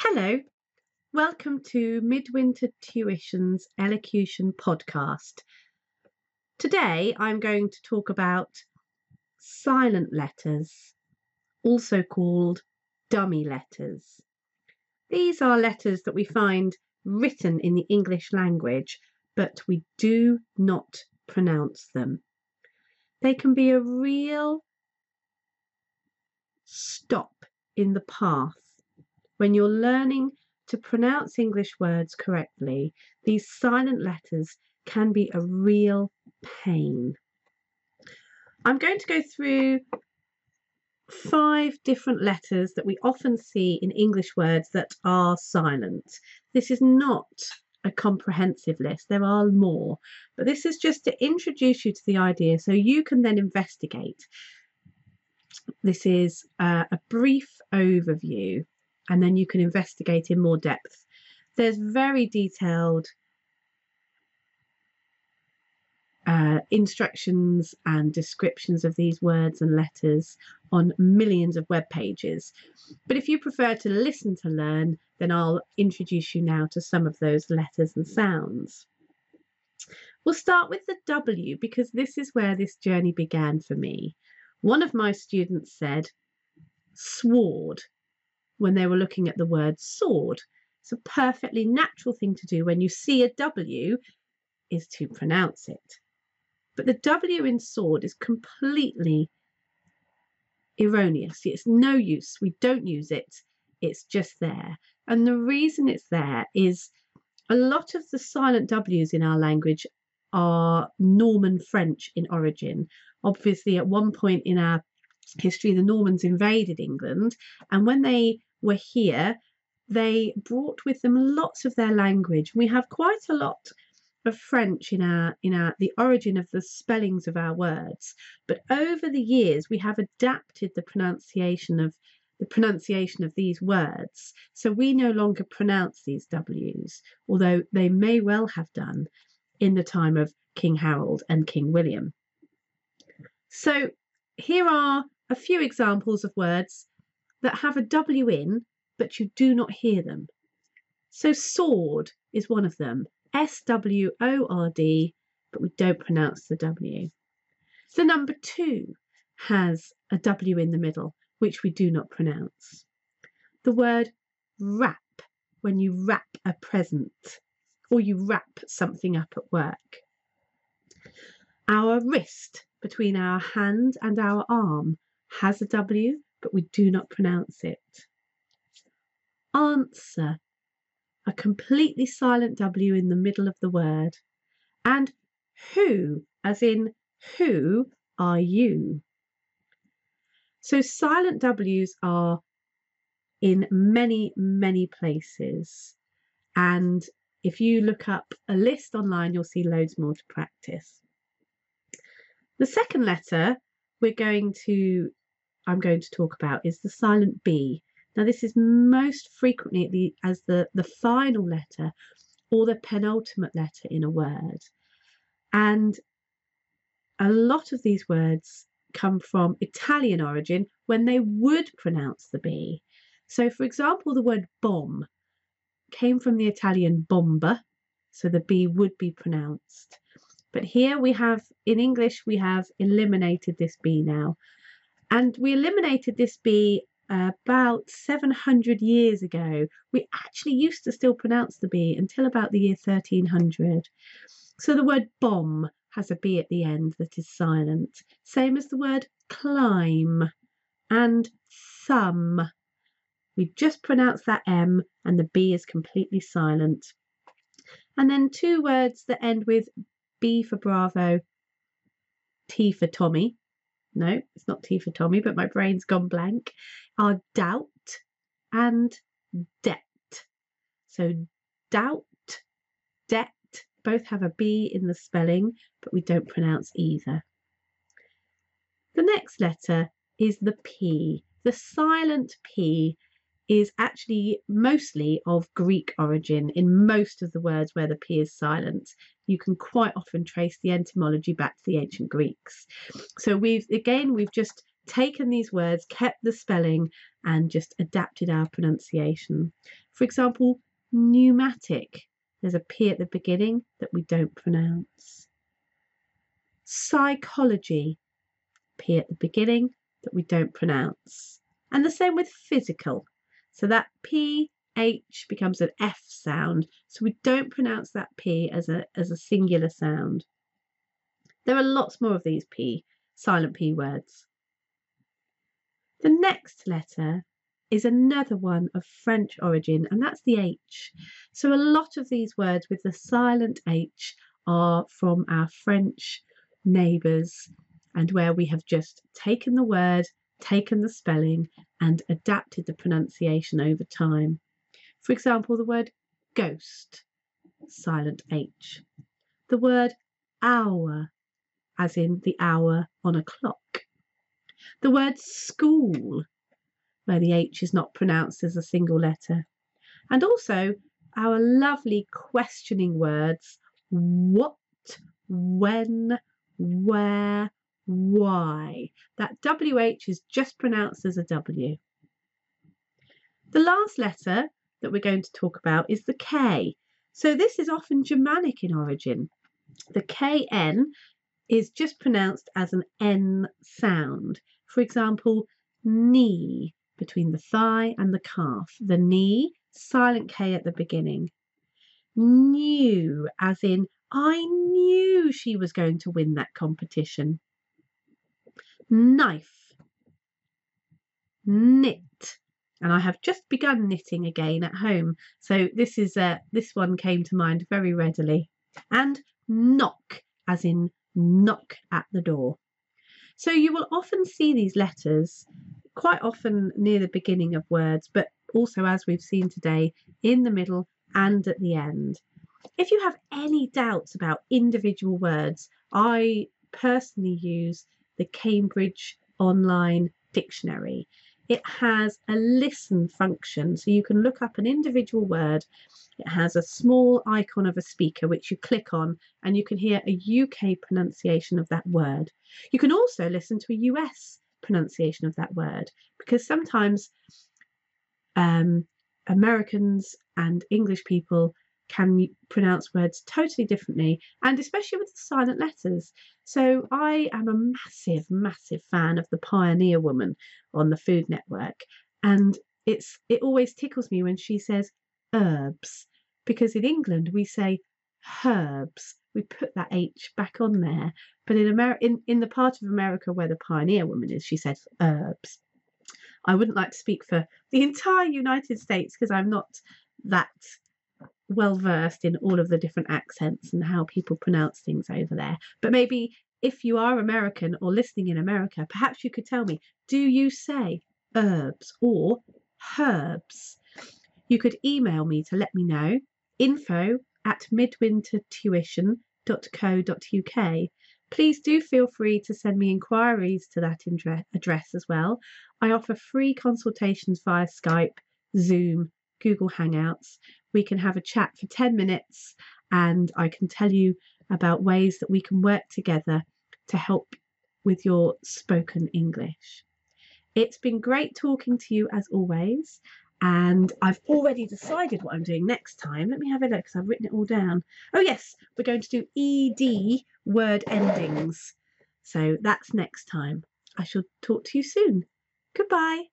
Hello, welcome to Midwinter Tuition's Elocution podcast. Today I'm going to talk about silent letters, also called dummy letters. These are letters that we find written in the English language, but we do not pronounce them. They can be a real stop in the path when you're learning to pronounce English words correctly, these silent letters can be a real pain. I'm going to go through five different letters that we often see in English words that are silent. This is not a comprehensive list, there are more, but this is just to introduce you to the idea so you can then investigate. This is uh, a brief overview and then you can investigate in more depth. There's very detailed uh, instructions and descriptions of these words and letters on millions of web pages. But if you prefer to listen to learn, then I'll introduce you now to some of those letters and sounds. We'll start with the W because this is where this journey began for me. One of my students said, sword when they were looking at the word sword. It's a perfectly natural thing to do when you see a W is to pronounce it. But the W in sword is completely erroneous. It's no use. We don't use it. It's just there. And the reason it's there is a lot of the silent W's in our language are Norman French in origin. Obviously, at one point in our history, the Normans invaded England, and when they were here, they brought with them lots of their language. We have quite a lot of French in our in our the origin of the spellings of our words. But over the years we have adapted the pronunciation of the pronunciation of these words. So we no longer pronounce these W's, although they may well have done in the time of King Harold and King William. So here are a few examples of words that have a W in, but you do not hear them. So sword is one of them. S W O R D, but we don't pronounce the W. The number two has a W in the middle, which we do not pronounce. The word wrap, when you wrap a present or you wrap something up at work. Our wrist between our hand and our arm has a W, but we do not pronounce it. Answer, a completely silent W in the middle of the word. And who, as in who are you? So silent W's are in many, many places. And if you look up a list online, you'll see loads more to practice. The second letter we're going to I'm going to talk about is the silent B. Now, this is most frequently the, as the, the final letter or the penultimate letter in a word. And a lot of these words come from Italian origin when they would pronounce the B. So, for example, the word bomb came from the Italian bomba, so the B would be pronounced. But here we have, in English, we have eliminated this B now and we eliminated this B uh, about 700 years ago. We actually used to still pronounce the B until about the year 1300. So the word bomb has a B at the end that is silent, same as the word climb and thumb. We just pronounce that M and the B is completely silent. And then two words that end with B for Bravo, T for Tommy, no, it's not T for Tommy, but my brain's gone blank, are doubt and debt. So doubt, debt, both have a B in the spelling, but we don't pronounce either. The next letter is the P. The silent P is actually mostly of Greek origin in most of the words where the P is silent. You can quite often trace the etymology back to the ancient Greeks. So we've again we've just taken these words, kept the spelling, and just adapted our pronunciation. For example, pneumatic. There's a P at the beginning that we don't pronounce. Psychology. P at the beginning that we don't pronounce. And the same with physical. So that P H becomes an F sound. So we don't pronounce that P as a, as a singular sound. There are lots more of these P, silent P words. The next letter is another one of French origin, and that's the H. So a lot of these words with the silent H are from our French neighbours and where we have just taken the word, taken the spelling, and adapted the pronunciation over time. For example, the word ghost, silent H. The word hour, as in the hour on a clock. The word school, where the H is not pronounced as a single letter. And also our lovely questioning words what, when, where, why. That WH is just pronounced as a W. The last letter that we're going to talk about is the K. So this is often Germanic in origin. The KN is just pronounced as an N sound. For example, knee between the thigh and the calf. The knee, silent K at the beginning. Knew, as in, I knew she was going to win that competition. Knife. Knit. And I have just begun knitting again at home. So this is uh, this one came to mind very readily. And knock, as in knock at the door. So you will often see these letters quite often near the beginning of words, but also, as we've seen today, in the middle and at the end. If you have any doubts about individual words, I personally use the Cambridge Online Dictionary. It has a listen function, so you can look up an individual word. It has a small icon of a speaker which you click on, and you can hear a UK pronunciation of that word. You can also listen to a US pronunciation of that word because sometimes um, Americans and English people can pronounce words totally differently and especially with the silent letters. So I am a massive, massive fan of the Pioneer Woman on the Food Network. And it's it always tickles me when she says herbs because in England we say herbs we put that H back on there. But in America, in, in the part of America where the pioneer woman is, she says herbs. I wouldn't like to speak for the entire United States because I'm not that well versed in all of the different accents and how people pronounce things over there. But maybe if you are American or listening in America, perhaps you could tell me do you say herbs or herbs? You could email me to let me know info at midwintertuition.co.uk. Please do feel free to send me inquiries to that address as well. I offer free consultations via Skype, Zoom, Google Hangouts. We can have a chat for 10 minutes and I can tell you about ways that we can work together to help with your spoken English. It's been great talking to you as always, and I've already decided what I'm doing next time. Let me have a look because I've written it all down. Oh, yes, we're going to do ED word endings. So that's next time. I shall talk to you soon. Goodbye.